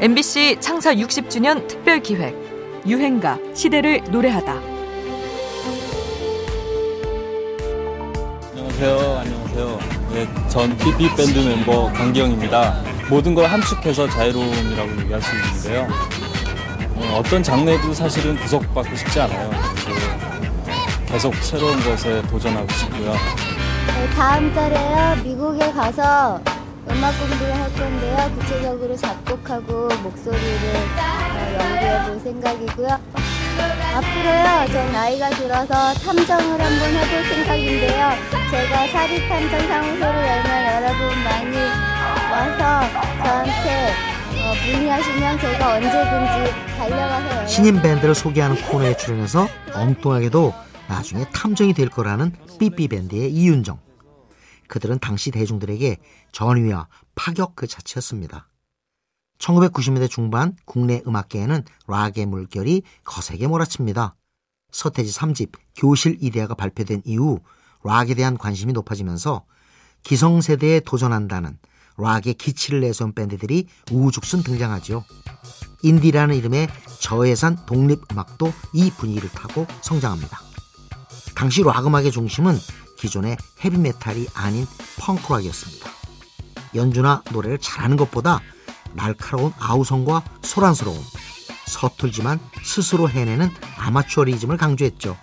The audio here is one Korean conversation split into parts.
MBC 창사 60주년 특별 기획 유행가 시대를 노래하다. 안녕하세요. 안녕하세요. 네, 전 삐삐 밴드 멤버 강기영입니다. 모든 걸 함축해서 자유로움이라고 얘기할 수 있는데요. 어, 떤 장르에도 사실은 구속받고 싶지 않아요. 계속 새로운 것에 도전하고 싶고요. 네, 다음 달에요. 미국에 가서 음악 공부를 할 건데요. 구체적으로 작곡하고 목소리를 어, 연구해 볼 생각이고요. 앞으로요, 저 나이가 들어서 탐정을 한번 해볼 생각인데요. 제가 사립 탐정 사무소를 열면 여러분 많이 와서 저한테 어, 문의하시면 제가 언제든지 달려가서 신인 밴드를 소개하는 코너에 출연해서 엉뚱하게도 나중에 탐정이 될 거라는 삐삐밴드의 이윤정. 그들은 당시 대중들에게 전위와 파격 그 자체였습니다. 1990년대 중반 국내 음악계에는 락의 물결이 거세게 몰아칩니다. 서태지 3집 교실 이데아가 발표된 이후 락에 대한 관심이 높아지면서 기성세대에 도전한다는 락의 기치를 내세운 밴드들이 우후죽순 등장하지요. 인디라는 이름의 저예산 독립음악도 이 분위기를 타고 성장합니다. 당시 락 음악의 중심은 기존의 헤비메탈이 아닌 펑크락이었습니다. 연주나 노래를 잘하는 것보다 날카로운 아우성과 소란스러움, 서툴지만 스스로 해내는 아마추어리즘을 강조했죠.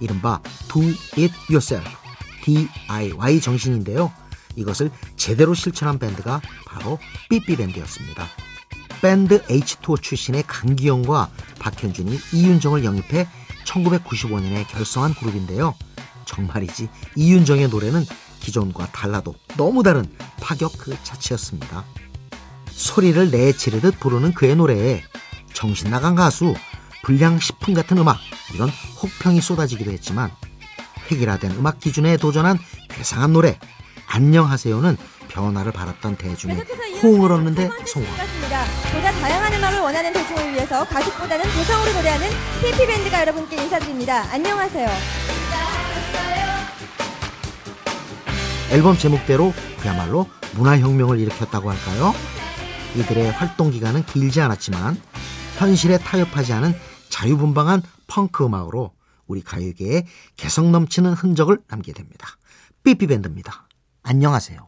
이른바 Do It Yourself, DIY 정신인데요. 이것을 제대로 실천한 밴드가 바로 삐삐밴드였습니다. 밴드 H2O 출신의 강기영과 박현준이 이윤정을 영입해 1995년에 결성한 그룹인데요. 정말이지 이윤정의 노래는 기존과 달라도 너무 다른 파격 그 자체였습니다. 소리를 내지르듯 부르는 그의 노래에 정신 나간 가수, 불량식품 같은 음악 이런 혹평이 쏟아지기도 했지만 획일화된 음악 기준에 도전한 괴상한 노래 안녕하세요는 변화를 바랐던 대중의 호응을 얻는데 성공합니다. 보다 다양한 음악을 원하는 대중을 위해서 가식보다는 대성으로 노래하는 피피밴드가 여러분께 인사드립니다. 안녕하세요. 앨범 제목대로 그야말로 문화혁명을 일으켰다고 할까요? 이들의 활동 기간은 길지 않았지만 현실에 타협하지 않은 자유분방한 펑크 음악으로 우리 가요계에 개성 넘치는 흔적을 남게 됩니다. 삐삐밴드입니다. 안녕하세요.